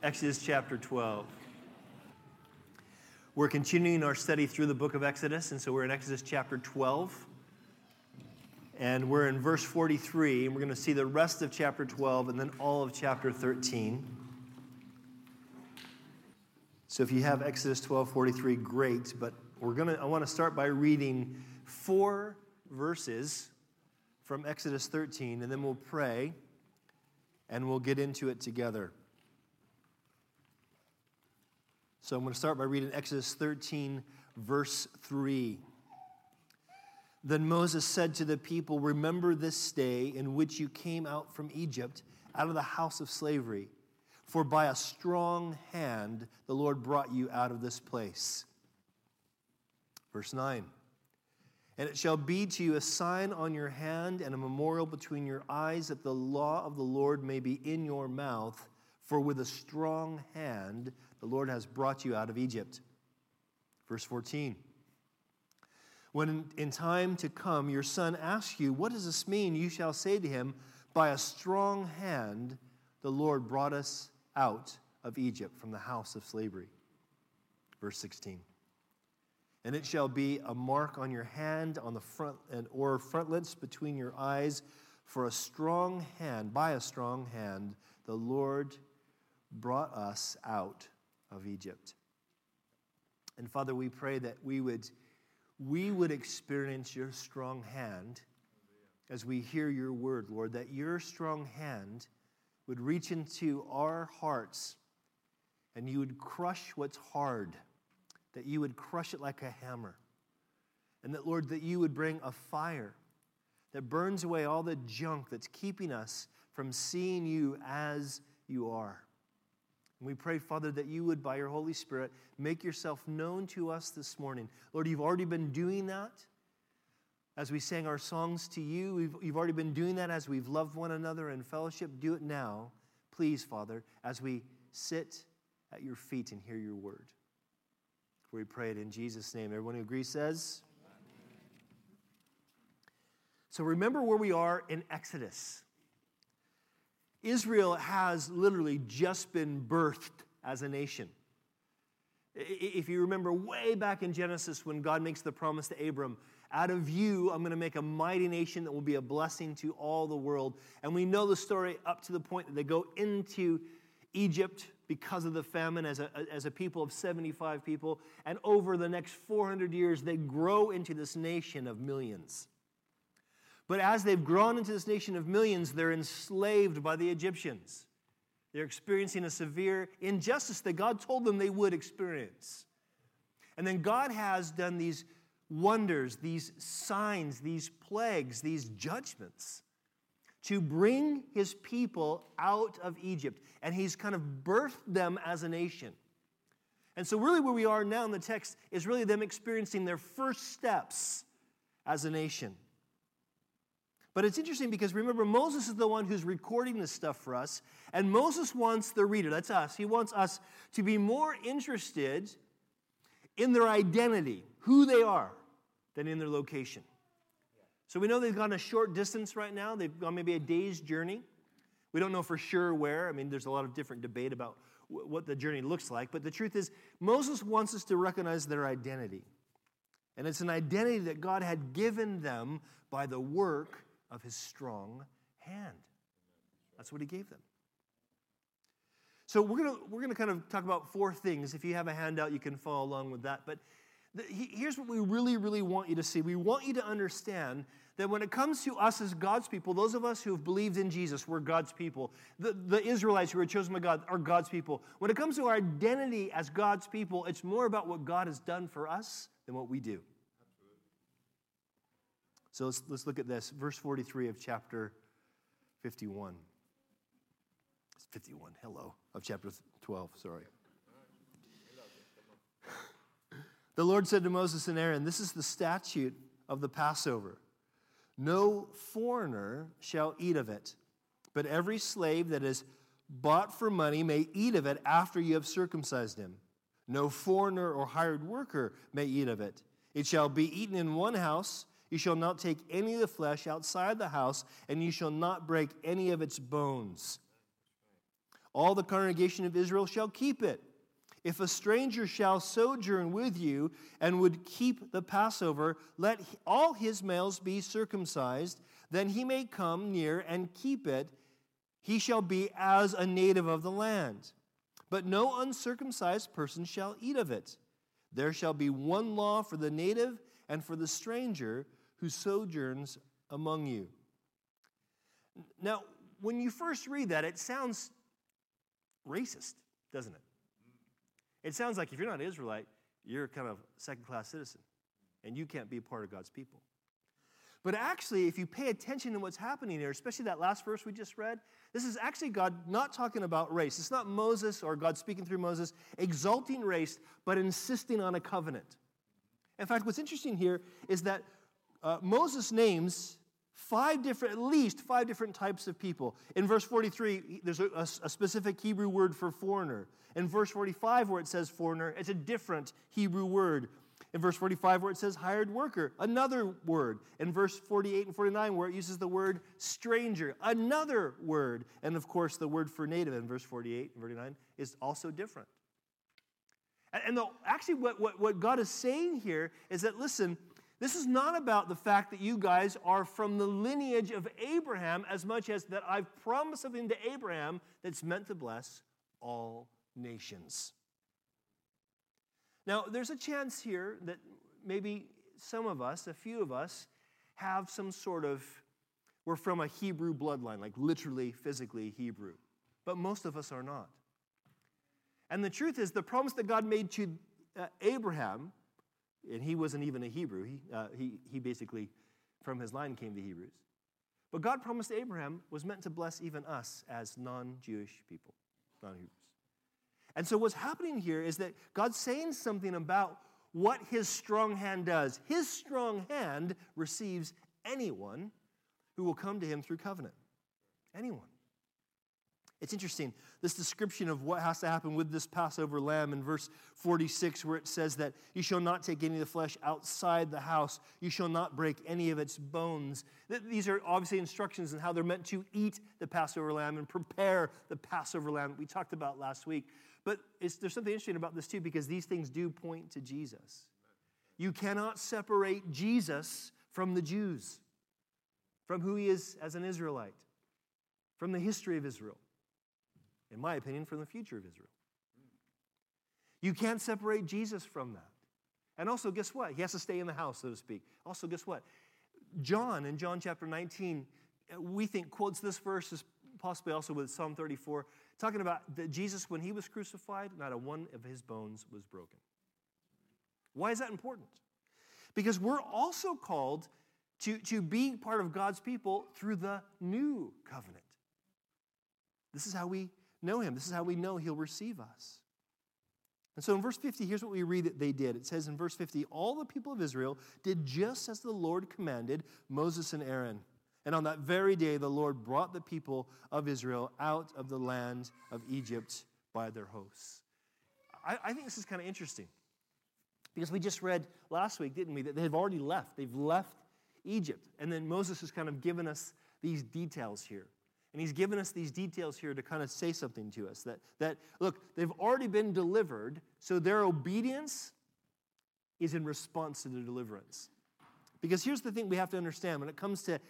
Exodus chapter 12. We're continuing our study through the book of Exodus, and so we're in Exodus chapter 12. And we're in verse 43, and we're going to see the rest of chapter 12 and then all of chapter 13. So if you have Exodus 12 43, great, but we're going to, I want to start by reading four verses from Exodus 13, and then we'll pray and we'll get into it together. So I'm going to start by reading Exodus 13, verse 3. Then Moses said to the people, Remember this day in which you came out from Egypt, out of the house of slavery. For by a strong hand the Lord brought you out of this place. Verse 9. And it shall be to you a sign on your hand and a memorial between your eyes that the law of the Lord may be in your mouth. For with a strong hand the Lord has brought you out of Egypt. Verse 14. When in time to come your son asks you, What does this mean? You shall say to him, By a strong hand the Lord brought us out of Egypt from the house of slavery. Verse 16. And it shall be a mark on your hand, on the front and or frontlets between your eyes, for a strong hand, by a strong hand, the Lord brought us out of Egypt. And Father, we pray that we would, we would experience your strong hand as we hear your word, Lord, that your strong hand would reach into our hearts and you would crush what's hard, that you would crush it like a hammer. And that, Lord, that you would bring a fire that burns away all the junk that's keeping us from seeing you as you are. And we pray, Father, that you would, by your Holy Spirit, make yourself known to us this morning. Lord, you've already been doing that as we sang our songs to you. We've, you've already been doing that as we've loved one another in fellowship. Do it now, please, Father, as we sit at your feet and hear your word. We pray it in Jesus' name. Everyone who agrees says, so remember where we are in Exodus. Israel has literally just been birthed as a nation. If you remember way back in Genesis when God makes the promise to Abram, out of you, I'm going to make a mighty nation that will be a blessing to all the world. And we know the story up to the point that they go into Egypt because of the famine as a, as a people of 75 people. And over the next 400 years, they grow into this nation of millions. But as they've grown into this nation of millions, they're enslaved by the Egyptians. They're experiencing a severe injustice that God told them they would experience. And then God has done these wonders, these signs, these plagues, these judgments to bring his people out of Egypt. And he's kind of birthed them as a nation. And so, really, where we are now in the text is really them experiencing their first steps as a nation. But it's interesting because remember, Moses is the one who's recording this stuff for us, and Moses wants the reader, that's us, he wants us to be more interested in their identity, who they are, than in their location. So we know they've gone a short distance right now, they've gone maybe a day's journey. We don't know for sure where. I mean, there's a lot of different debate about what the journey looks like, but the truth is, Moses wants us to recognize their identity. And it's an identity that God had given them by the work of his strong hand. That's what he gave them. So we're going to we're to kind of talk about four things. If you have a handout, you can follow along with that. But the, here's what we really, really want you to see. We want you to understand that when it comes to us as God's people, those of us who have believed in Jesus, we're God's people. The, the Israelites who were chosen by God are God's people. When it comes to our identity as God's people, it's more about what God has done for us than what we do. So let's, let's look at this. Verse 43 of chapter 51. It's 51, hello, of chapter 12, sorry. The Lord said to Moses and Aaron, This is the statute of the Passover. No foreigner shall eat of it, but every slave that is bought for money may eat of it after you have circumcised him. No foreigner or hired worker may eat of it. It shall be eaten in one house you shall not take any of the flesh outside the house, and you shall not break any of its bones. All the congregation of Israel shall keep it. If a stranger shall sojourn with you and would keep the Passover, let all his males be circumcised, then he may come near and keep it. He shall be as a native of the land. But no uncircumcised person shall eat of it. There shall be one law for the native and for the stranger who sojourns among you. Now, when you first read that, it sounds racist, doesn't it? It sounds like if you're not an Israelite, you're kind of second class citizen and you can't be a part of God's people. But actually, if you pay attention to what's happening here, especially that last verse we just read, this is actually God not talking about race. It's not Moses or God speaking through Moses exalting race, but insisting on a covenant. In fact, what's interesting here is that uh, Moses names five different, at least five different types of people. In verse 43, there's a, a, a, specific Hebrew word for foreigner. In verse 45, where it says foreigner, it's a different Hebrew word. In verse 45, where it says hired worker, another word. In verse 48 and 49, where it uses the word stranger, another word. And of course, the word for native in verse 48 and 49 is also different. And, the, actually, what, what, what God is saying here is that, listen, this is not about the fact that you guys are from the lineage of Abraham as much as that I've promised something to Abraham that's meant to bless all nations. Now, there's a chance here that maybe some of us, a few of us, have some sort of, we're from a Hebrew bloodline, like literally, physically Hebrew. But most of us are not. And the truth is, the promise that God made to uh, Abraham and he wasn't even a Hebrew. He, uh, he, he basically, from his line, came to Hebrews. But God promised Abraham was meant to bless even us as non Jewish people, non Hebrews. And so what's happening here is that God's saying something about what his strong hand does. His strong hand receives anyone who will come to him through covenant. Anyone. It's interesting, this description of what has to happen with this Passover lamb in verse 46, where it says that you shall not take any of the flesh outside the house, you shall not break any of its bones. These are obviously instructions on how they're meant to eat the Passover lamb and prepare the Passover lamb we talked about last week. But there's something interesting about this too, because these things do point to Jesus. You cannot separate Jesus from the Jews, from who he is as an Israelite, from the history of Israel in my opinion, from the future of Israel. You can't separate Jesus from that. And also, guess what? He has to stay in the house, so to speak. Also, guess what? John, in John chapter 19, we think quotes this verse as possibly also with Psalm 34, talking about that Jesus, when he was crucified, not a one of his bones was broken. Why is that important? Because we're also called to, to be part of God's people through the new covenant. This is how we know him. This is how we know he'll receive us. And so in verse 50, here's what we read that they did. It says in verse 50, all the people of Israel did just as the Lord commanded Moses and Aaron. And on that very day, the Lord brought the people of Israel out of the land of Egypt by their hosts. I, I think this is kind of interesting because we just read last week, didn't we, that they've already left. They've left Egypt. And then Moses has kind of given us these details here. And he's given us these details here to kind of say something to us that, that, look, they've already been delivered, so their obedience is in response to the deliverance. Because here's the thing we have to understand when it comes to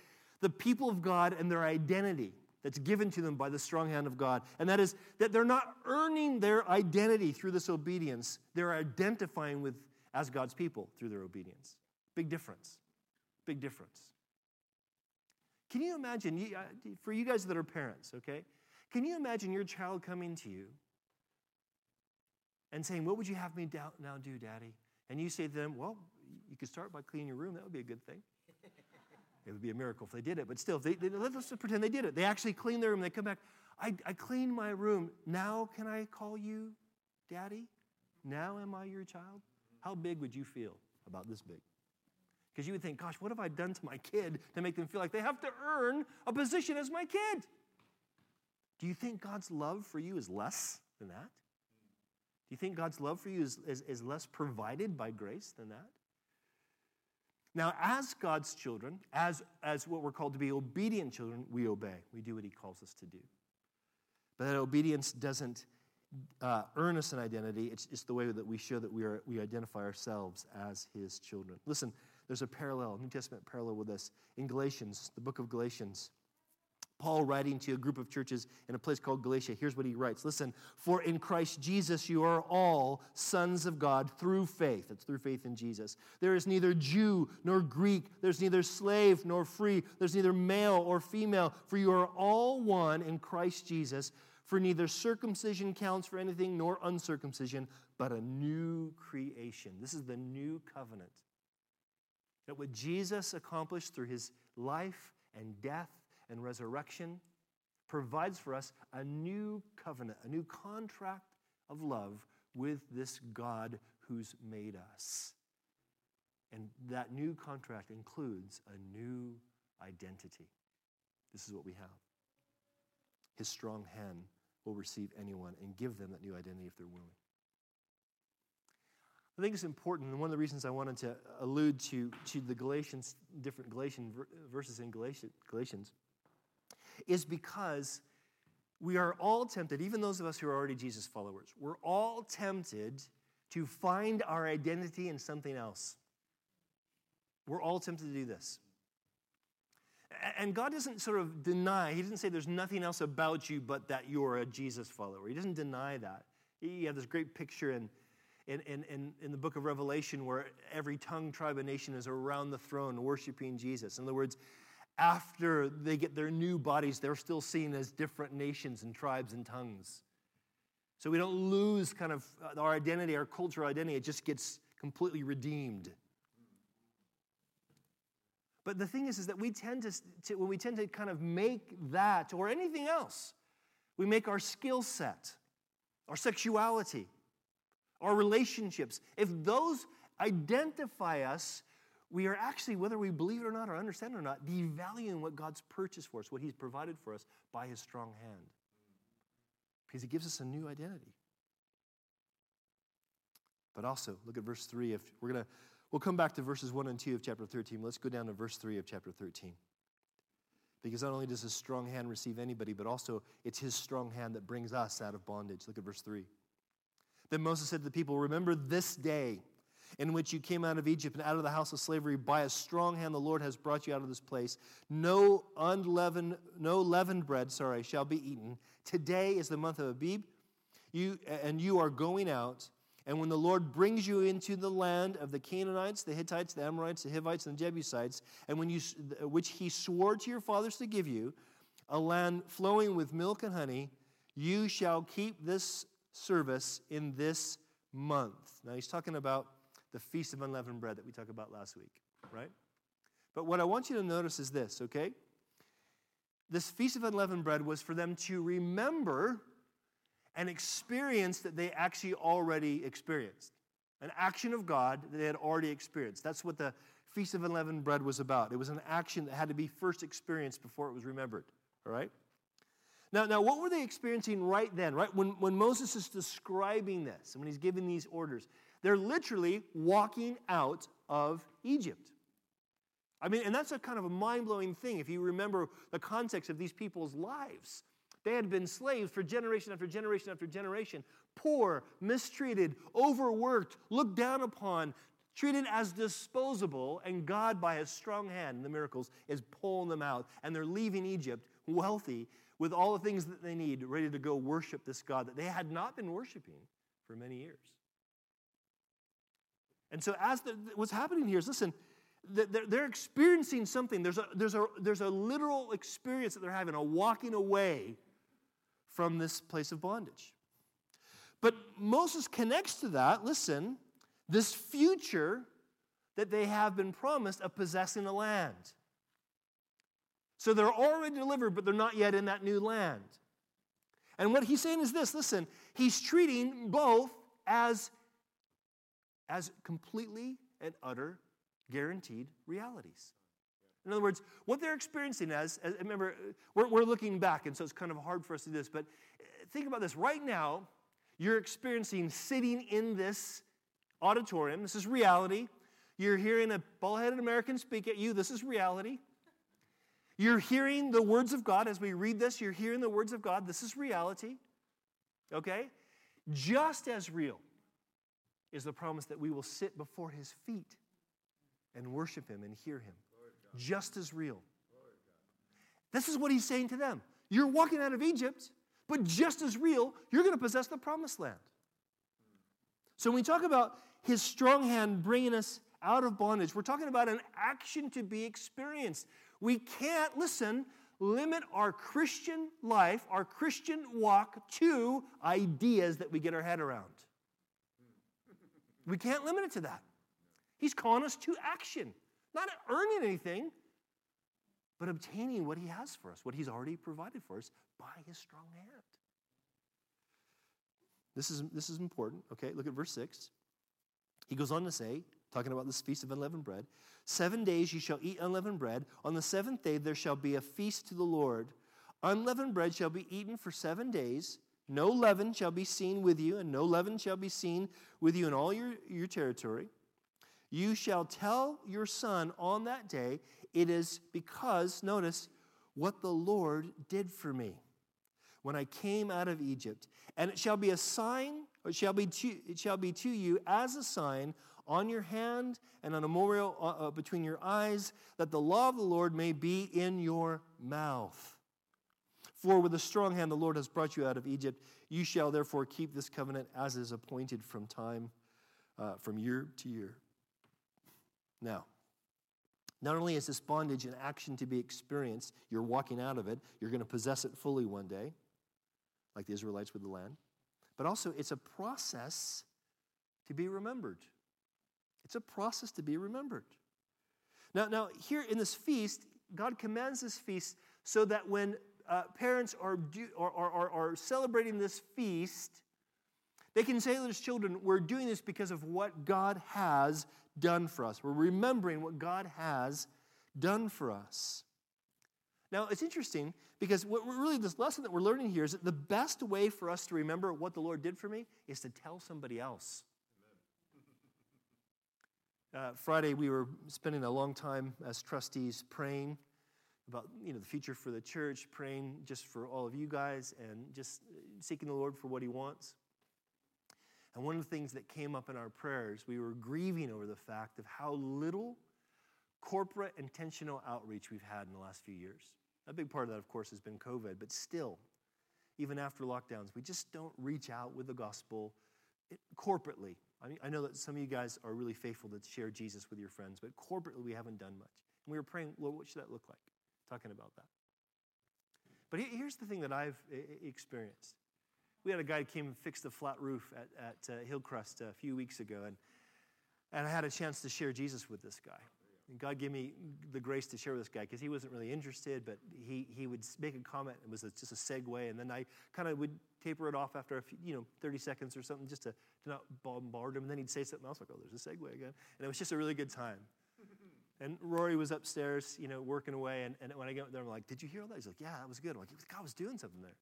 the people of God and their identity that's given to them by the strong hand of God, and that is that they're not earning their identity through this obedience, they're identifying with as God's people through their obedience. Big difference. Big difference. Can you imagine, uh, for you guys that are parents, okay? Can you imagine your child coming to you and saying, What would you have me now do, Daddy? And you say to them, Well, you could start by cleaning your room. That would be a good thing. it would be a miracle if they did it. But still, they, they, let's pretend they did it. They actually clean their room. They come back. I, I cleaned my room. Now can I call you Daddy? Now am I your child? How big would you feel about this big? Because you would think, gosh, what have I done to my kid to make them feel like they have to earn a position as my kid? Do you think God's love for you is less than that? Do you think God's love for you is, is, is less provided by grace than that? Now, as God's children, as, as what we're called to be obedient children, we obey. We do what He calls us to do. But that obedience doesn't uh, earn us an identity. It's, it's the way that we show that we, are, we identify ourselves as his children. Listen, there's a parallel, New Testament parallel with this. In Galatians, the book of Galatians, Paul writing to a group of churches in a place called Galatia, here's what he writes Listen, for in Christ Jesus you are all sons of God through faith. It's through faith in Jesus. There is neither Jew nor Greek, there's neither slave nor free, there's neither male or female, for you are all one in Christ Jesus. For neither circumcision counts for anything nor uncircumcision, but a new creation. This is the new covenant. That what Jesus accomplished through his life and death and resurrection provides for us a new covenant, a new contract of love with this God who's made us. And that new contract includes a new identity. This is what we have. His strong hand will receive anyone and give them that new identity if they're willing. I think it's important, and one of the reasons I wanted to allude to, to the Galatians, different Galatian verses in Galatians, is because we are all tempted, even those of us who are already Jesus followers, we're all tempted to find our identity in something else. We're all tempted to do this. And God doesn't sort of deny, He doesn't say there's nothing else about you but that you're a Jesus follower. He doesn't deny that. He had this great picture in, in, in, in, the book of Revelation where every tongue, tribe, and nation is around the throne worshiping Jesus. In other words, after they get their new bodies, they're still seen as different nations and tribes and tongues. So we don't lose kind of uh, our identity, our cultural identity. It just gets completely redeemed. But the thing is, is that we tend to, to, when we tend to kind of make that or anything else, we make our skill set, our sexuality, our relationships. If those identify us, we are actually, whether we believe it or not or understand it or not, devaluing what God's purchased for us, what He's provided for us by His strong hand. Because He gives us a new identity. But also, look at verse 3. If we're to We'll come back to verses 1 and 2 of chapter 13. Let's go down to verse 3 of chapter 13. Because not only does his strong hand receive anybody, but also it's his strong hand that brings us out of bondage. Look at verse 3. Then Moses said to the people, Remember this day in which you came out of Egypt and out of the house of slavery. By a strong hand the Lord has brought you out of this place. No unleavened, no leavened bread, sorry, shall be eaten. Today is the month of Abib, you, and you are going out and when the Lord brings you into the land of the Canaanites, the Hittites, the Amorites, the Hivites, and the Jebusites, and when you, which he swore to your fathers to give you, a land flowing with milk and honey, you shall keep this service in this month. Now he's talking about the Feast of Unleavened Bread that we talked about last week, right? But what I want you to notice is this, okay? This Feast of Unleavened Bread was for them to remember an experience that they actually already experienced, an action of God that they had already experienced. That's what the Feast of Unleavened Bread was about. It was an action that had to be first experienced before it was remembered. All right? Now, now what were they experiencing right then, right? When, when Moses is describing this and when he's giving these orders, they're literally walking out of Egypt. I mean, and that's a kind of a mind blowing thing if you remember the context of these people's lives. They had been slaves for generation after generation after generation, poor, mistreated, overworked, looked down upon, treated as disposable, and God, by his strong hand in the miracles, is pulling them out. And they're leaving Egypt wealthy with all the things that they need, ready to go worship this God that they had not been worshiping for many years. And so, as the, what's happening here is listen, they're, experiencing something. There's a, there's, a, there's a literal experience that they're having, a walking away from this place of bondage. But Moses connects to that, listen, this future that they have been promised of possessing a land. So they're already delivered, but they're not yet in that new land. And what he's saying is this listen, he's treating both as, as completely and utter guaranteed realities. In other words, what they're experiencing as, as remember, we're, we're looking back, and so it's kind of hard for us to do this, but uh, think about this. Right now, you're experiencing sitting in this auditorium. This is reality. You're hearing a bald headed American speak at you. This is reality. You're hearing the words of God as we read this. You're hearing the words of God. This is reality. Okay? Just as real is the promise that we will sit before his feet and worship him and hear him. Just as real. This is what he's saying to them. You're walking out of Egypt, but just as real, you're going to possess the promised land. So when we talk about his strong hand bringing us out of bondage, we're talking about an action to be experienced. We can't, listen, limit our Christian life, our Christian walk to ideas that we get our head around. We can't limit it to that. He's calling us to action, not earning anything, but obtaining what He has for us, what He's already provided for us by His strong hand. This is, this is important, okay? Look at verse 6. He goes on to say, talking about this feast of unleavened bread Seven days you shall eat unleavened bread. On the seventh day there shall be a feast to the Lord. Unleavened bread shall be eaten for seven days. No leaven shall be seen with you, and no leaven shall be seen with you in all your, your territory. You shall tell your son on that day, it is because, notice, what the Lord did for me when I came out of Egypt. And it shall be a sign, it shall be to, it shall be to you as a sign on your hand and on a memorial uh, uh, between your eyes, that the law of the Lord may be in your mouth. For with a strong hand the Lord has brought you out of Egypt. You shall therefore keep this covenant as is appointed from time, uh, from year to year. Now, not only is this bondage an action to be experienced, you're walking out of it, you're going to possess it fully one day, like the Israelites with the land, but also it's a process to be remembered. It's a process to be remembered. Now, now here in this feast, God commands this feast so that when uh, parents are, do, are, are, are celebrating this feast, they can say to their children, We're doing this because of what God has done for us. We're remembering what God has done for us. Now, it's interesting because what really this lesson that we're learning here is that the best way for us to remember what the Lord did for me is to tell somebody else. Uh, Friday, we were spending a long time as trustees praying about you know the future for the church, praying just for all of you guys, and just seeking the Lord for what He wants. And one of the things that came up in our prayers, we were grieving over the fact of how little corporate intentional outreach we've had in the last few years. A big part of that, of course, has been COVID, but still, even after lockdowns, we just don't reach out with the gospel corporately I, mean, I know that some of you guys are really faithful to share Jesus with your friends, but corporately we haven't done much. And we were praying, Lord, what should that look like? Talking about that. But here's the thing that I've experienced. We had a guy who came and fixed a flat roof at, at uh, Hillcrest a few weeks ago, and, and I had a chance to share Jesus with this guy. And God gave me the grace to share with this guy because he wasn't really interested, but he, he would make a comment. It was a, just a segue, and then I kind of would taper it off after a few, you know 30 seconds or something just to, to not bombard him. And then he'd say something else like, "Oh, there's a segue again," and it was just a really good time. And Rory was upstairs, you know, working away. And, and when I got there, I'm like, "Did you hear all that?" He's like, "Yeah, that was good." I'm like, "God was doing something there."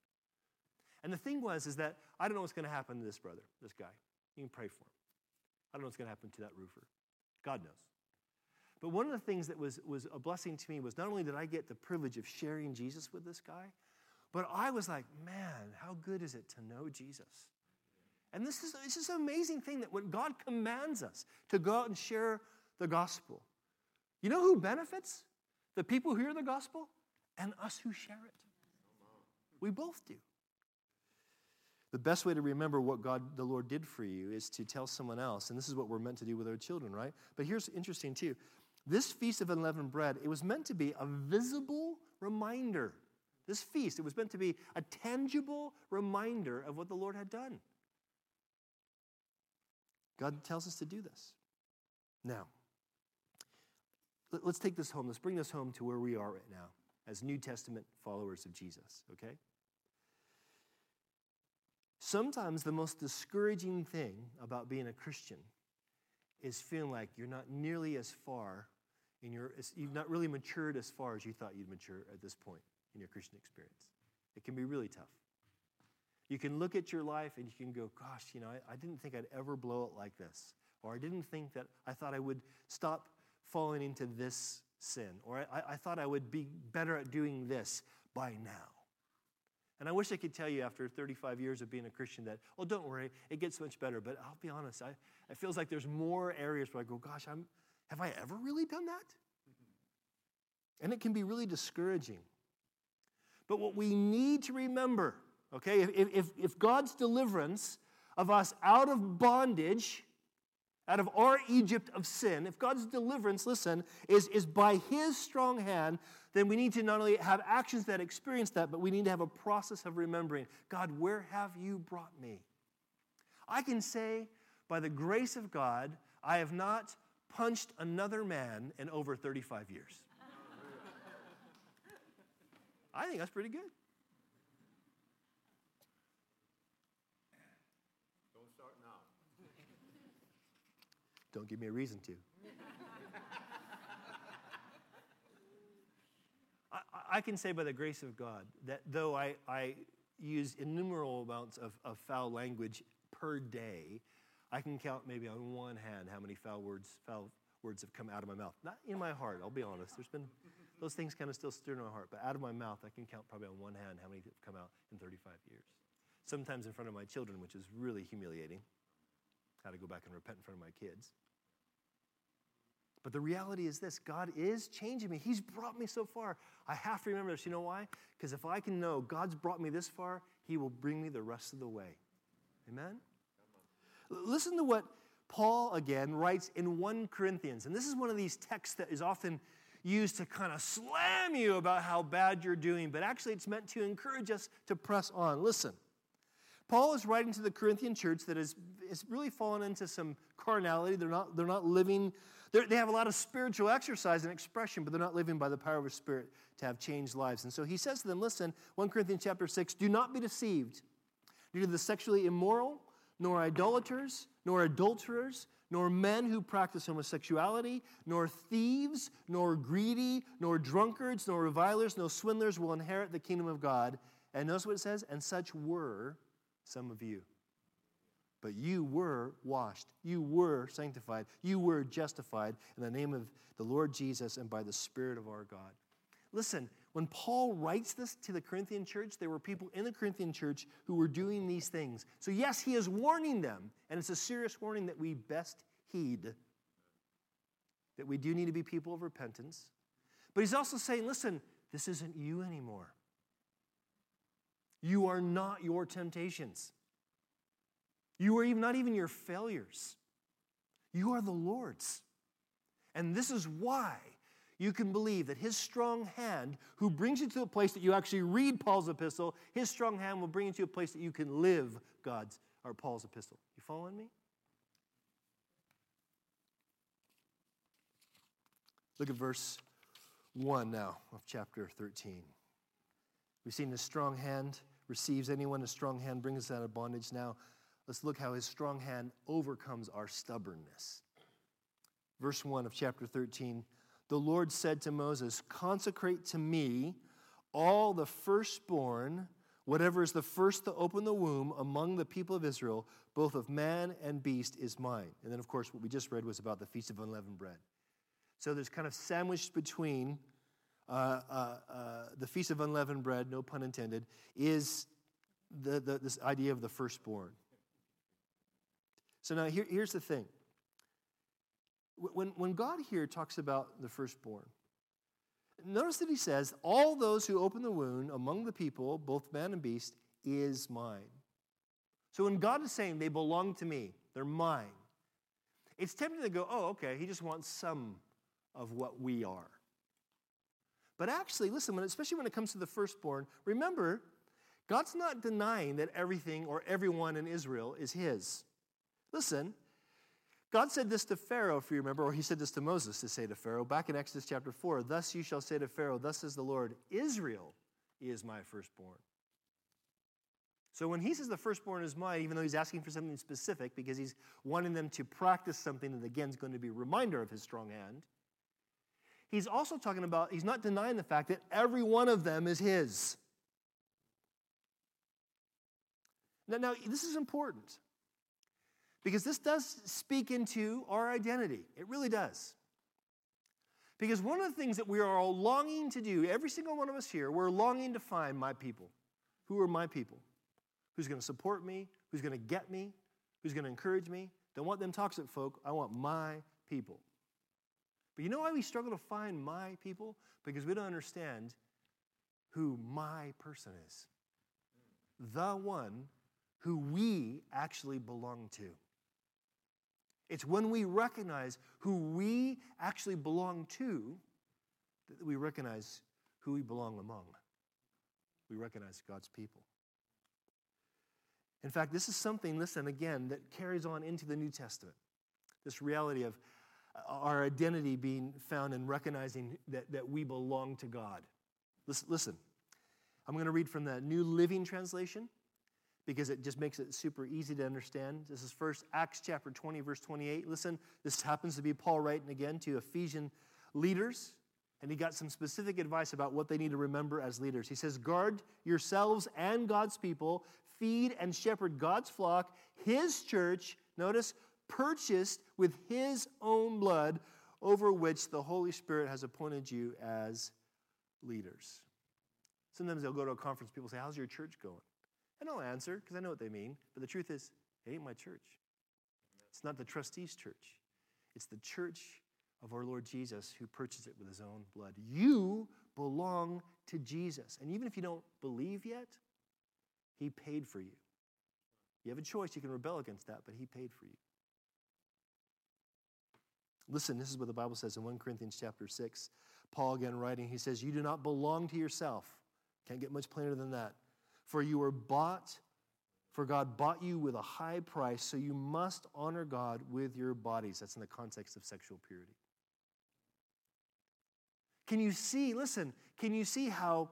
And the thing was, is that I don't know what's going to happen to this brother, this guy. You can pray for him. I don't know what's going to happen to that roofer. God knows. But one of the things that was, was a blessing to me was not only did I get the privilege of sharing Jesus with this guy, but I was like, man, how good is it to know Jesus? And this is, this is an amazing thing that when God commands us to go out and share the gospel, you know who benefits? The people who hear the gospel and us who share it. We both do. The best way to remember what God, the Lord, did for you is to tell someone else. And this is what we're meant to do with our children, right? But here's interesting, too. This feast of unleavened bread, it was meant to be a visible reminder. This feast, it was meant to be a tangible reminder of what the Lord had done. God tells us to do this. Now, let's take this home. Let's bring this home to where we are right now as New Testament followers of Jesus, okay? Sometimes the most discouraging thing about being a Christian is feeling like you're not nearly as far in your, you've not really matured as far as you thought you'd mature at this point in your Christian experience. It can be really tough. You can look at your life and you can go, gosh, you know, I, I didn't think I'd ever blow it like this. Or I didn't think that I thought I would stop falling into this sin, or I, I thought I would be better at doing this by now. And I wish I could tell you after 35 years of being a Christian that, oh, don't worry, it gets much better. But I'll be honest, I, it feels like there's more areas where I go, gosh, I'm, have I ever really done that? And it can be really discouraging. But what we need to remember, okay, if, if, if God's deliverance of us out of bondage, out of our Egypt of sin, if God's deliverance, listen, is, is by His strong hand, then we need to not only have actions that experience that, but we need to have a process of remembering God, where have you brought me? I can say, by the grace of God, I have not punched another man in over 35 years. I think that's pretty good. Don't start now. Don't give me a reason to. I, I, can say by the grace of God that though I, I use innumerable amounts of, of foul language per day, I can count maybe on one hand how many foul words, foul words have come out of my mouth. Not in my heart, I'll be honest. There's been those things kind of still stir in my heart. But out of my mouth, I can count probably on one hand how many have come out in 35 years. Sometimes in front of my children, which is really humiliating. Had to go back and repent in front of my kids. But the reality is this God is changing me. He's brought me so far. I have to remember this. You know why? Because if I can know God's brought me this far, He will bring me the rest of the way. Amen? Listen to what Paul again writes in 1 Corinthians. And this is one of these texts that is often used to kind of slam you about how bad you're doing, but actually it's meant to encourage us to press on. Listen. Paul is writing to the Corinthian church that has, has really fallen into some carnality. They're not, they're not living, they're, they have a lot of spiritual exercise and expression, but they're not living by the power of the Spirit to have changed lives. And so he says to them, listen, 1 Corinthians chapter 6, do not be deceived. Neither the sexually immoral, nor idolaters, nor adulterers, nor men who practice homosexuality, nor thieves, nor greedy, nor drunkards, nor revilers, nor swindlers will inherit the kingdom of God. And notice what it says? And such were some of you. But you were washed, you were sanctified, you were justified in the name of the Lord Jesus and by the Spirit of our God. Listen, when Paul writes this to the Corinthian church, there were people in the Corinthian church who were doing these things. So, yes, he is warning them, and it's a serious warning that we best heed. That we do need to be people of repentance. But he's also saying, listen, this isn't you anymore. You are not your temptations. You are even, not even your failures. You are the Lord's. And this is why you can believe that his strong hand, who brings you to a place that you actually read Paul's epistle, his strong hand will bring you to a place that you can live God's or Paul's epistle. You following me? Look at verse 1 now of chapter 13. We've seen his strong hand receives anyone, a strong hand brings us out of bondage. Now, let's look how his strong hand overcomes our stubbornness. Verse 1 of chapter 13 the Lord said to Moses, Consecrate to me all the firstborn, whatever is the first to open the womb among the people of Israel, both of man and beast, is mine. And then, of course, what we just read was about the Feast of Unleavened Bread. So there's kind of sandwiched between uh, uh, uh, the Feast of Unleavened Bread, no pun intended, is the, the, this idea of the firstborn. So now here, here's the thing when, when God here talks about the firstborn, notice that he says, All those who open the womb among the people, both man and beast, is mine. So when God is saying they belong to me, they're mine, it's tempting to go, Oh, okay, he just wants some of what we are. But actually, listen, when, especially when it comes to the firstborn, remember, God's not denying that everything or everyone in Israel is his. Listen, God said this to Pharaoh, if you remember, or he said this to Moses to say to Pharaoh back in Exodus chapter 4 Thus you shall say to Pharaoh, Thus says the Lord, Israel is my firstborn. So when he says the firstborn is mine, even though he's asking for something specific because he's wanting them to practice something that again is going to be a reminder of his strong hand, he's also talking about, he's not denying the fact that every one of them is his. Now, now this is important. Because this does speak into our identity. It really does. Because one of the things that we are all longing to do, every single one of us here, we're longing to find my people. Who are my people? Who's going to support me? Who's going to get me? Who's going to encourage me? Don't want them toxic folk. I want my people. But you know why we struggle to find my people? Because we don't understand who my person is. The one who we actually belong to. It's when we recognize who we actually belong to that we recognize who we belong among. We recognize God's people. In fact, this is something, listen, again, that carries on into the New Testament. This reality of uh, our identity being found in recognizing that, that we belong to God. Listen, listen, I'm going to read from the New Living Translation because it just makes it super easy to understand. This is first Acts chapter 20, verse 28. Listen, this happens to be Paul writing again to Ephesian leaders, and he got some specific advice about what they need to remember as leaders. He says, Guard yourselves and God's people, feed and shepherd God's flock, his church, notice, purchased with his own blood, over which the Holy Spirit has appointed you as leaders. Sometimes they'll go to a conference, people say, How's your church going? And I'll answer because I know what they mean. But the truth is, it ain't my church. It's not the trustees' church, it's the church of our Lord Jesus who purchased it with his own blood. You belong to Jesus. And even if you don't believe yet, he paid for you. You have a choice. You can rebel against that, but he paid for you. Listen, this is what the Bible says in 1 Corinthians chapter 6. Paul again writing, he says, You do not belong to yourself. Can't get much plainer than that. For you were bought, for God bought you with a high price, so you must honor God with your bodies. That's in the context of sexual purity. Can you see, listen, can you see how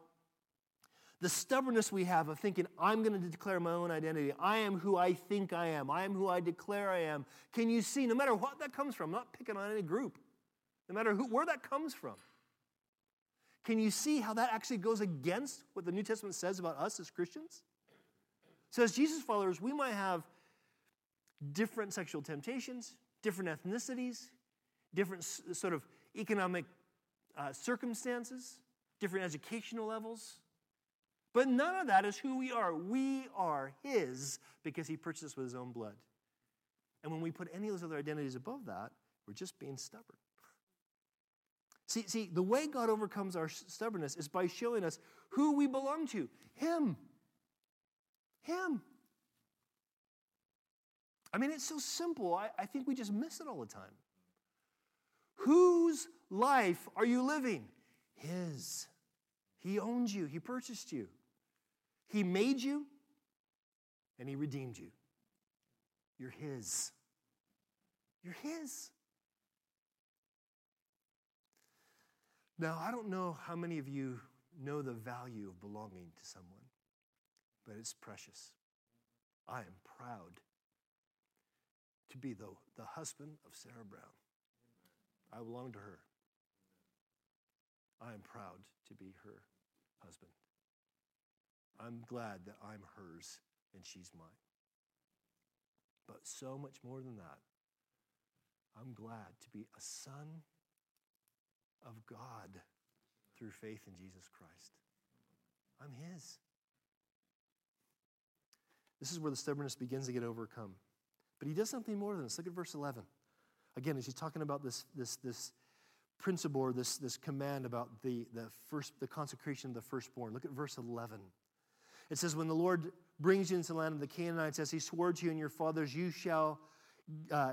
the stubbornness we have of thinking, I'm going to declare my own identity. I am who I think I am. I am who I declare I am. Can you see, no matter what that comes from, I'm not picking on any group, no matter who, where that comes from, can you see how that actually goes against what the New Testament says about us as Christians? So, as Jesus followers, we might have different sexual temptations, different ethnicities, different sort of economic uh, circumstances, different educational levels. But none of that is who we are. We are His because He purchased us with His own blood. And when we put any of those other identities above that, we're just being stubborn. See, see, the way God overcomes our stubbornness is by showing us who we belong to Him. Him. I mean, it's so simple. I, I think we just miss it all the time. Whose life are you living? His. He owns you, He purchased you, He made you, and He redeemed you. You're His. You're His. Now, I don't know how many of you know the value of belonging to someone, but it's precious. I am proud to be the, the husband of Sarah Brown. I belong to her. I am proud to be her husband. I'm glad that I'm hers and she's mine. But so much more than that, I'm glad to be a son of God through faith in Jesus Christ. I'm His. This is where the stubbornness begins to get overcome. But he does something more than this. Look at verse 11. Again, as he's talking about this, this, this principle or this, this command about the, the, first, the consecration of the firstborn. Look at verse 11. It says, When the Lord brings you into the land of the Canaanites, as he swore to you and your fathers, you shall uh,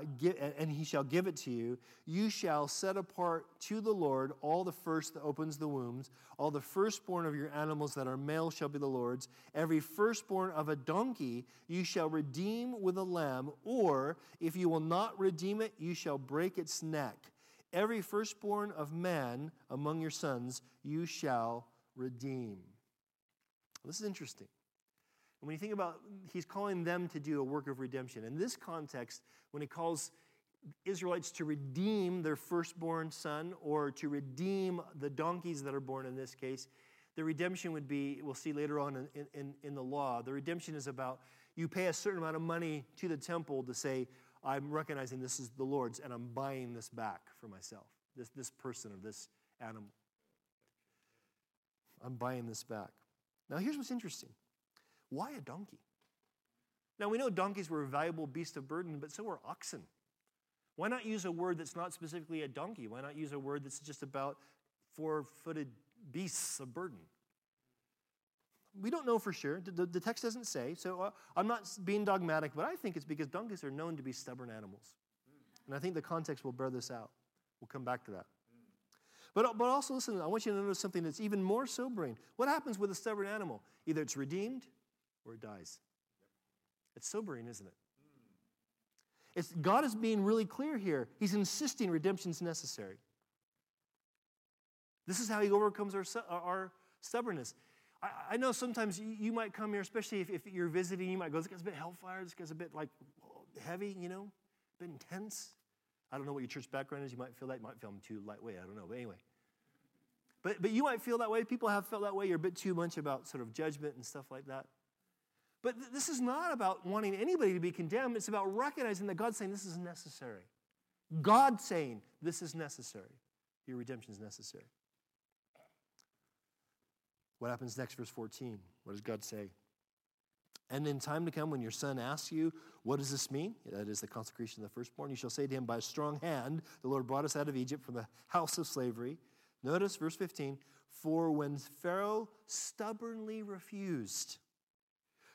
and he shall give it to you. You shall set apart to the Lord all the first that opens the wombs. All the firstborn of your animals that are male shall be the Lord's. Every firstborn of a donkey you shall redeem with a lamb, or if you will not redeem it, you shall break its neck. Every firstborn of man among your sons you shall redeem. This is interesting. And when you think about, he's calling them to do a work of redemption. In this context, when he calls Israelites to redeem their firstborn son or to redeem the donkeys that are born in this case, the redemption would be, we'll see later on in, in, in the law, the redemption is about you pay a certain amount of money to the temple to say, I'm recognizing this is the Lord's and I'm buying this back for myself. this, this person or this animal. I'm buying this back. Now, here's what's interesting why a donkey? Now, we know donkeys were a valuable beast of burden, but so were oxen. Why not use a word that's not specifically a donkey? Why not use a word that's just about four footed beasts of burden? We don't know for sure. The, the text doesn't say. So uh, I'm not being dogmatic, but I think it's because donkeys are known to be stubborn animals. And I think the context will bear this out. We'll come back to that. But, but also, listen, I want you to notice something that's even more sobering. What happens with a stubborn animal? Either it's redeemed or it dies. It's sobering, isn't it? It's, God is being really clear here. He's insisting redemption's necessary. This is how he overcomes our, our stubbornness. I, know sometimes you, you, might come here, especially if, if, you're visiting, you might go, this guy's a bit hellfire, this guy's a bit like heavy, you know, a bit intense. I don't know what your church background is. You might feel that. You might feel I'm too lightweight. I don't know. But anyway. But, but you might feel that way. People have felt that way. You're a bit too much about sort of judgment and stuff like that. But th- this is not about wanting anybody to be condemned. It's about recognizing that God's saying this is necessary. God saying this is necessary. Your redemption is necessary. What happens next, verse 14? What does God say? And in time to come, when your son asks you, What does this mean? That is the consecration of the firstborn. You shall say to him, By a strong hand, the Lord brought us out of Egypt from the house of slavery. Notice verse 15 For when Pharaoh stubbornly refused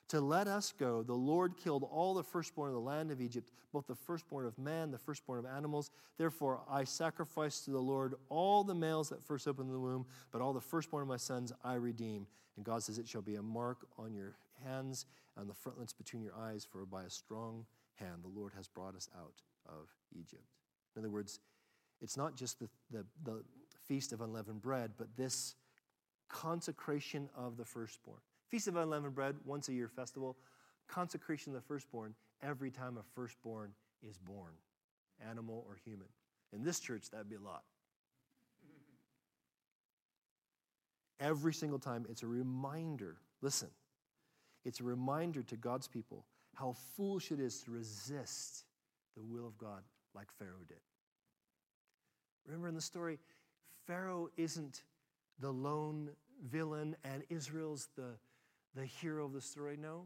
to let us go, the Lord killed all the firstborn of the land of Egypt, both the firstborn of man, the firstborn of animals. Therefore, I sacrifice to the Lord all the males that first opened the womb, but all the firstborn of my sons I redeem. And God says, It shall be a mark on your hands and the frontlets between your eyes, for by a strong hand the Lord has brought us out of Egypt. In other words, it's not just the, the, the feast of unleavened bread, but this consecration of the firstborn. Feast of unleavened bread, once a year festival, consecration of the firstborn, every time a firstborn is born, animal or human. In this church, that'd be a lot. Every single time, it's a reminder. Listen, it's a reminder to God's people how foolish it is to resist the will of God like Pharaoh did. Remember in the story, Pharaoh isn't the lone villain and Israel's the, the hero of the story. No,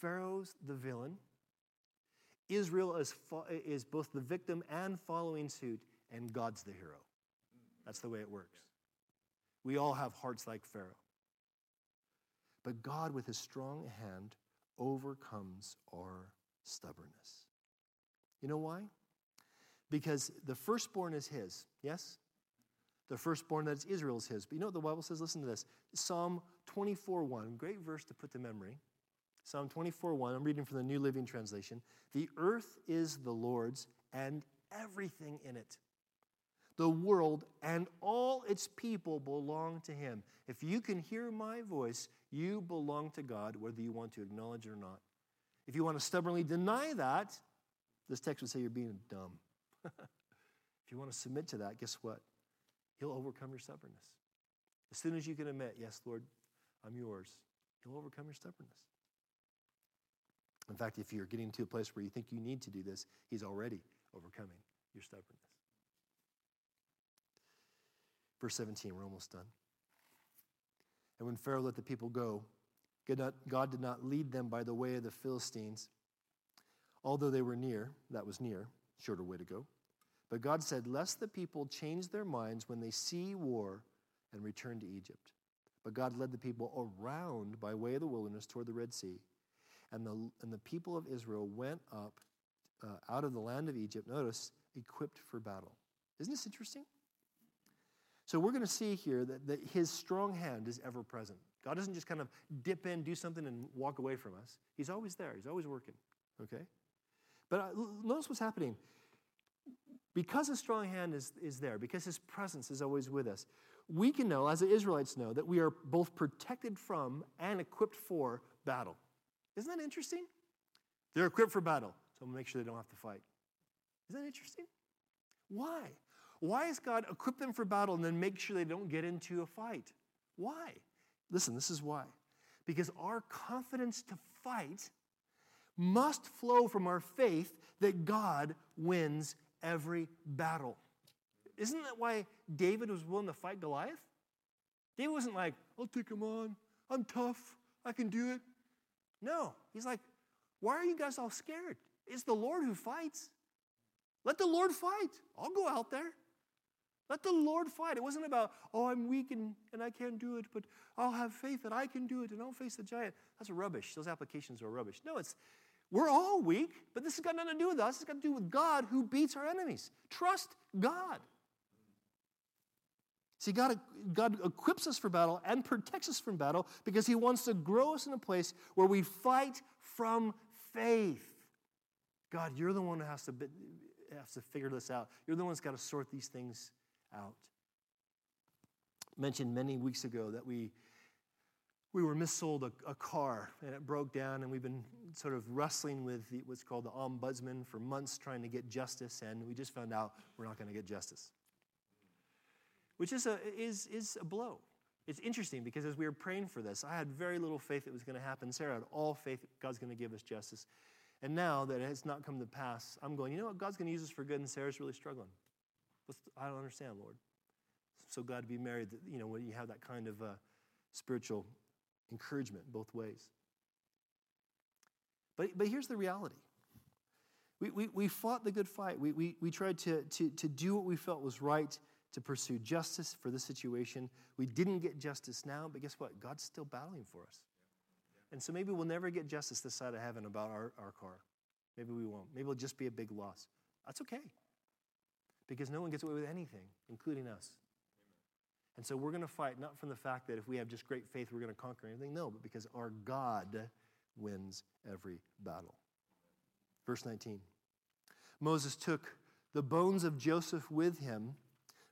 Pharaoh's the villain. Israel is, is both the victim and following suit, and God's the hero. That's the way it works. We all have hearts like Pharaoh. But God, with his strong hand, overcomes our stubbornness. You know why? Because the firstborn is his, yes? The firstborn that is Israel is his. But you know what the Bible says? Listen to this Psalm 24 1, great verse to put to memory. Psalm 24 1, I'm reading from the New Living Translation. The earth is the Lord's and everything in it the world and all its people belong to him. If you can hear my voice, you belong to God, whether you want to acknowledge it or not. If you want to stubbornly deny that, this text would say you're being dumb. if you want to submit to that, guess what? He'll overcome your stubbornness. As soon as you can admit, yes, Lord, I'm yours, You'll overcome your stubbornness. In fact, if you're getting to a place where you think you need to do this, he's already overcoming your stubbornness. Verse 17, we're almost done. And when Pharaoh let the people go, God did not lead them by the way of the Philistines, although they were near, that was near, shorter way to go. But God said, Lest the people change their minds when they see war and return to Egypt. But God led the people around by way of the wilderness toward the Red Sea. And the, and the people of Israel went up uh, out of the land of Egypt, notice, equipped for battle. Isn't this interesting? So we're going to see here that, that his strong hand is ever present. God doesn't just kind of dip in, do something, and walk away from us. He's always there, he's always working. Okay? But uh, notice what's happening. Because his strong hand is, is there, because his presence is always with us, we can know, as the Israelites know, that we are both protected from and equipped for battle. Isn't that interesting? They're equipped for battle, so to make sure they don't have to fight. Isn't that interesting? Why? Why has God equipped them for battle and then make sure they don't get into a fight? Why? Listen, this is why. Because our confidence to fight must flow from our faith that God wins every battle. Isn't that why David was willing to fight Goliath? David wasn't like, I'll take him on. I'm tough. I can do it. No, he's like, why are you guys all scared? It's the Lord who fights. Let the Lord fight. I'll go out there. Let the Lord fight. It wasn't about, oh, I'm weak and, and I can't do it, but I'll have faith that I can do it and I'll face the giant. That's rubbish. Those applications are rubbish. No, it's we're all weak, but this has got nothing to do with us. It's got to do with God who beats our enemies. Trust God. See, God, God equips us for battle and protects us from battle because He wants to grow us in a place where we fight from faith. God, you're the one who has to, has to figure this out. You're the one that's got to sort these things out. I mentioned many weeks ago that we we were missold a, a, car and it broke down and we've been sort of wrestling with the, what's called the ombudsman for months trying to get justice and we just found out we're not going to get justice which is a, is, is a blow. It's interesting because as we were praying for this i had very little faith it was going to happen. Sarah had all faith god's going to give us justice. And now that it has not come to pass i'm going you know what? God's going to use us for good and sarah's really struggling. I don't understand lord. I'm so glad to be married that you know when you have that kind of uh, spiritual encouragement both ways. But, but here's the reality. We, we, we fought the good fight. We, we, we tried to, to, to do what we felt was right to pursue justice for the situation. We didn't get justice now, but guess what? God's still battling for us. And so maybe we'll never get justice this side of heaven about our, our car. Maybe we won't. Maybe it'll just be a big loss. That's okay. Because no one gets away with anything, including us. And so we're going to fight not from the fact that if we have just great faith, we're going to conquer anything. No, but because our God wins every battle. Verse 19 Moses took the bones of Joseph with him,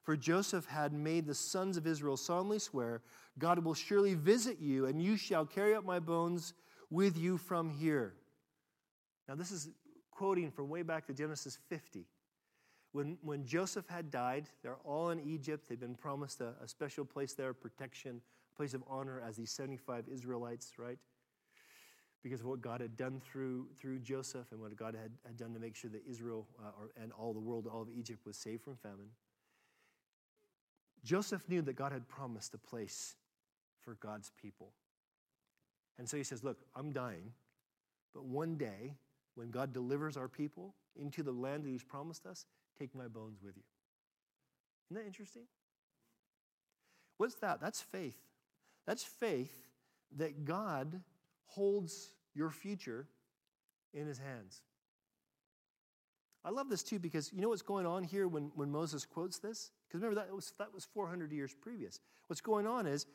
for Joseph had made the sons of Israel solemnly swear, God will surely visit you, and you shall carry up my bones with you from here. Now, this is quoting from way back to Genesis 50. When, when Joseph had died, they're all in Egypt. They've been promised a, a special place there, protection, a place of honor as these 75 Israelites, right? Because of what God had done through, through Joseph and what God had, had done to make sure that Israel uh, or, and all the world, all of Egypt, was saved from famine. Joseph knew that God had promised a place for God's people. And so he says, Look, I'm dying, but one day, when God delivers our people into the land that he's promised us, Take my bones with you. Isn't that interesting? What's that? That's faith. That's faith that God holds your future in his hands. I love this too because you know what's going on here when, when Moses quotes this? Because remember, that was, that was 400 years previous. What's going on is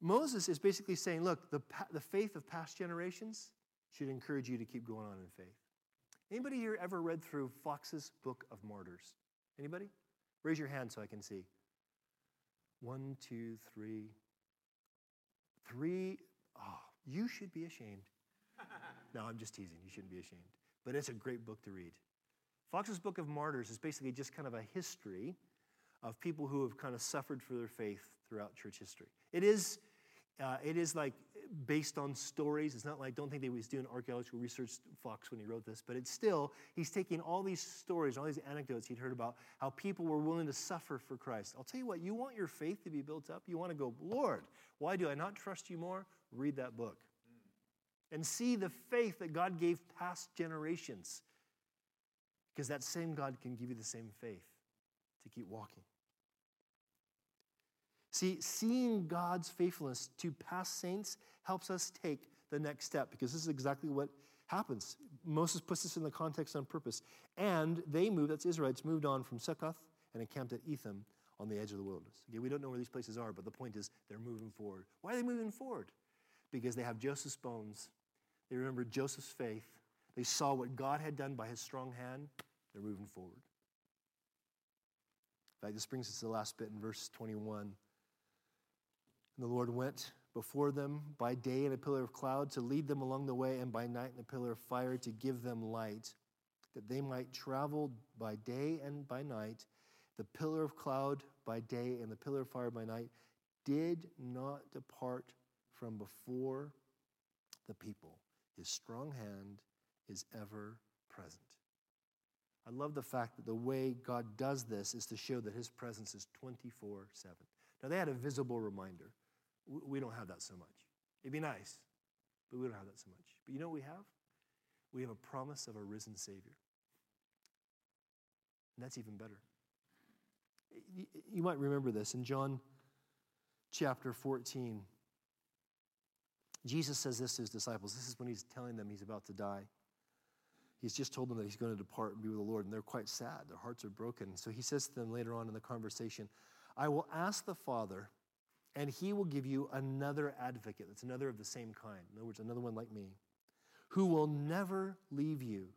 Moses is basically saying, look, the, the faith of past generations should encourage you to keep going on in faith. Anybody here ever read through Foxe's Book of Martyrs? Anybody? Raise your hand so I can see. One, two, three. Three. Oh, you should be ashamed. no, I'm just teasing. You shouldn't be ashamed. But it's a great book to read. Foxe's Book of Martyrs is basically just kind of a history of people who have kind of suffered for their faith throughout church history. It is, uh, it is like based on stories. It's not like, don't think that he was doing archaeological research, Fox, when he wrote this, but it's still, he's taking all these stories, all these anecdotes he'd heard about how people were willing to suffer for Christ. I'll tell you what, you want your faith to be built up? You want to go, Lord, why do I not trust you more? Read that book and see the faith that God gave past generations. Because that same God can give you the same faith to keep walking. See, seeing God's faithfulness to past saints helps us take the next step because this is exactly what happens. Moses puts this in the context on purpose. And they moved, that's Israelites, moved on from Succoth and encamped at Etham on the edge of the wilderness. Okay, we don't know where these places are, but the point is they're moving forward. Why are they moving forward? Because they have Joseph's bones. They remember Joseph's faith. They saw what God had done by his strong hand. They're moving forward. In fact, this brings us to the last bit in verse 21. And the Lord went before them by day in a pillar of cloud to lead them along the way, and by night in a pillar of fire to give them light, that they might travel by day and by night. The pillar of cloud by day and the pillar of fire by night did not depart from before the people. His strong hand is ever present. I love the fact that the way God does this is to show that his presence is 24 7. Now, they had a visible reminder. We don't have that so much. It'd be nice, but we don't have that so much. But you know what we have? We have a promise of a risen Savior. And that's even better. You might remember this in John chapter 14. Jesus says this to his disciples. This is when he's telling them he's about to die. He's just told them that he's going to depart and be with the Lord, and they're quite sad. Their hearts are broken. So he says to them later on in the conversation, I will ask the Father, and he will give you another advocate. That's another of the same kind. In other words, another one like me, who will never leave you.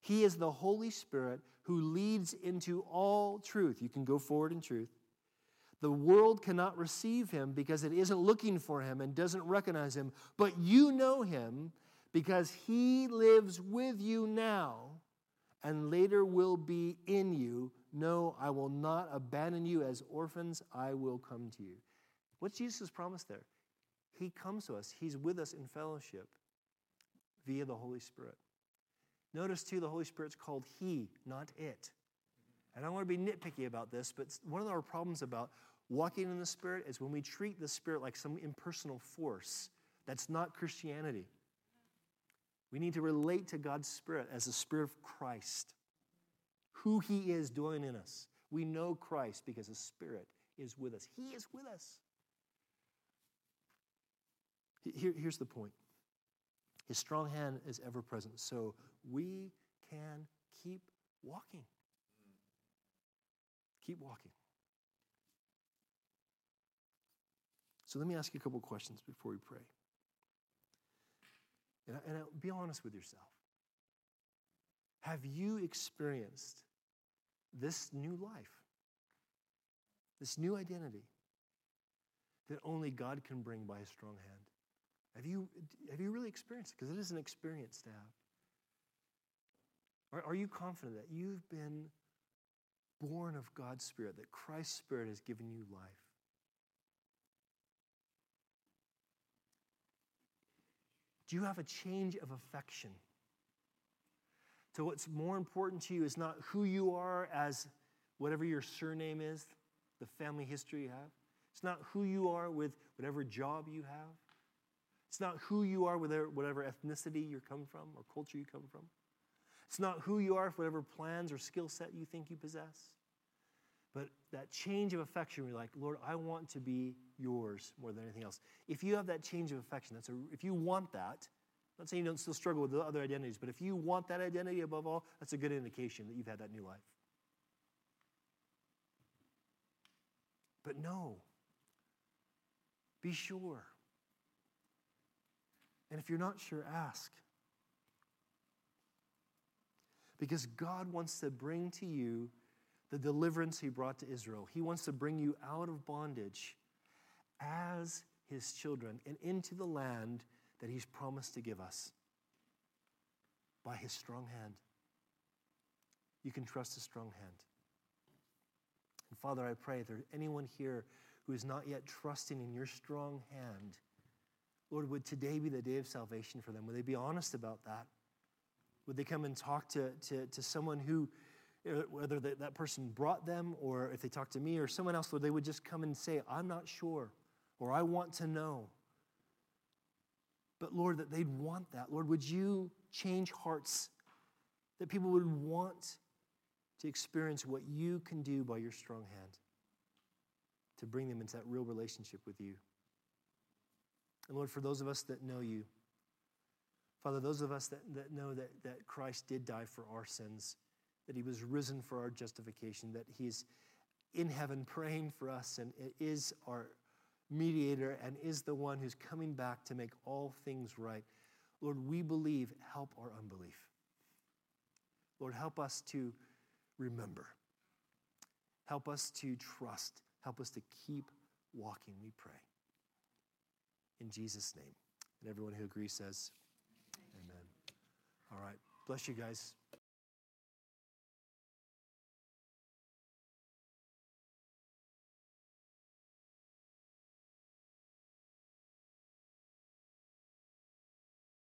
He is the Holy Spirit who leads into all truth. You can go forward in truth. The world cannot receive him because it isn't looking for him and doesn't recognize him, but you know him because he lives with you now and later will be in you. No, I will not abandon you as orphans, I will come to you. What's Jesus' promise there? He comes to us, He's with us in fellowship via the Holy Spirit. Notice too, the Holy Spirit's called He, not it. And I want to be nitpicky about this, but one of our problems about walking in the Spirit is when we treat the Spirit like some impersonal force. That's not Christianity. We need to relate to God's Spirit as the Spirit of Christ, who He is doing in us. We know Christ because the Spirit is with us. He is with us. Here, here's the point His strong hand is ever present, so we can keep walking. Keep walking. So let me ask you a couple questions before we pray. And, and be honest with yourself. Have you experienced this new life, this new identity that only God can bring by His strong hand? Have you, have you really experienced it? Because it is an experience to have. Are, are you confident that you've been born of God's Spirit, that Christ's Spirit has given you life? You have a change of affection? So, what's more important to you is not who you are as whatever your surname is, the family history you have. It's not who you are with whatever job you have. It's not who you are with whatever ethnicity you come from or culture you come from. It's not who you are with whatever plans or skill set you think you possess. But that change of affection, you're like, Lord, I want to be yours more than anything else. If you have that change of affection, that's a, if you want that, I'm not saying you don't still struggle with the other identities, but if you want that identity above all, that's a good indication that you've had that new life. But no, be sure. And if you're not sure, ask. Because God wants to bring to you the deliverance he brought to Israel. He wants to bring you out of bondage as his children and into the land that he's promised to give us by his strong hand. You can trust his strong hand. And Father, I pray if there's anyone here who is not yet trusting in your strong hand, Lord, would today be the day of salvation for them? Would they be honest about that? Would they come and talk to, to, to someone who whether that person brought them or if they talked to me or someone else, Lord, they would just come and say, I'm not sure, or I want to know. But Lord, that they'd want that. Lord, would you change hearts that people would want to experience what you can do by your strong hand to bring them into that real relationship with you? And Lord, for those of us that know you, Father, those of us that, that know that, that Christ did die for our sins, that he was risen for our justification, that he's in heaven praying for us and is our mediator and is the one who's coming back to make all things right. Lord, we believe, help our unbelief. Lord, help us to remember. Help us to trust. Help us to keep walking, we pray. In Jesus' name. And everyone who agrees says, Amen. All right. Bless you guys.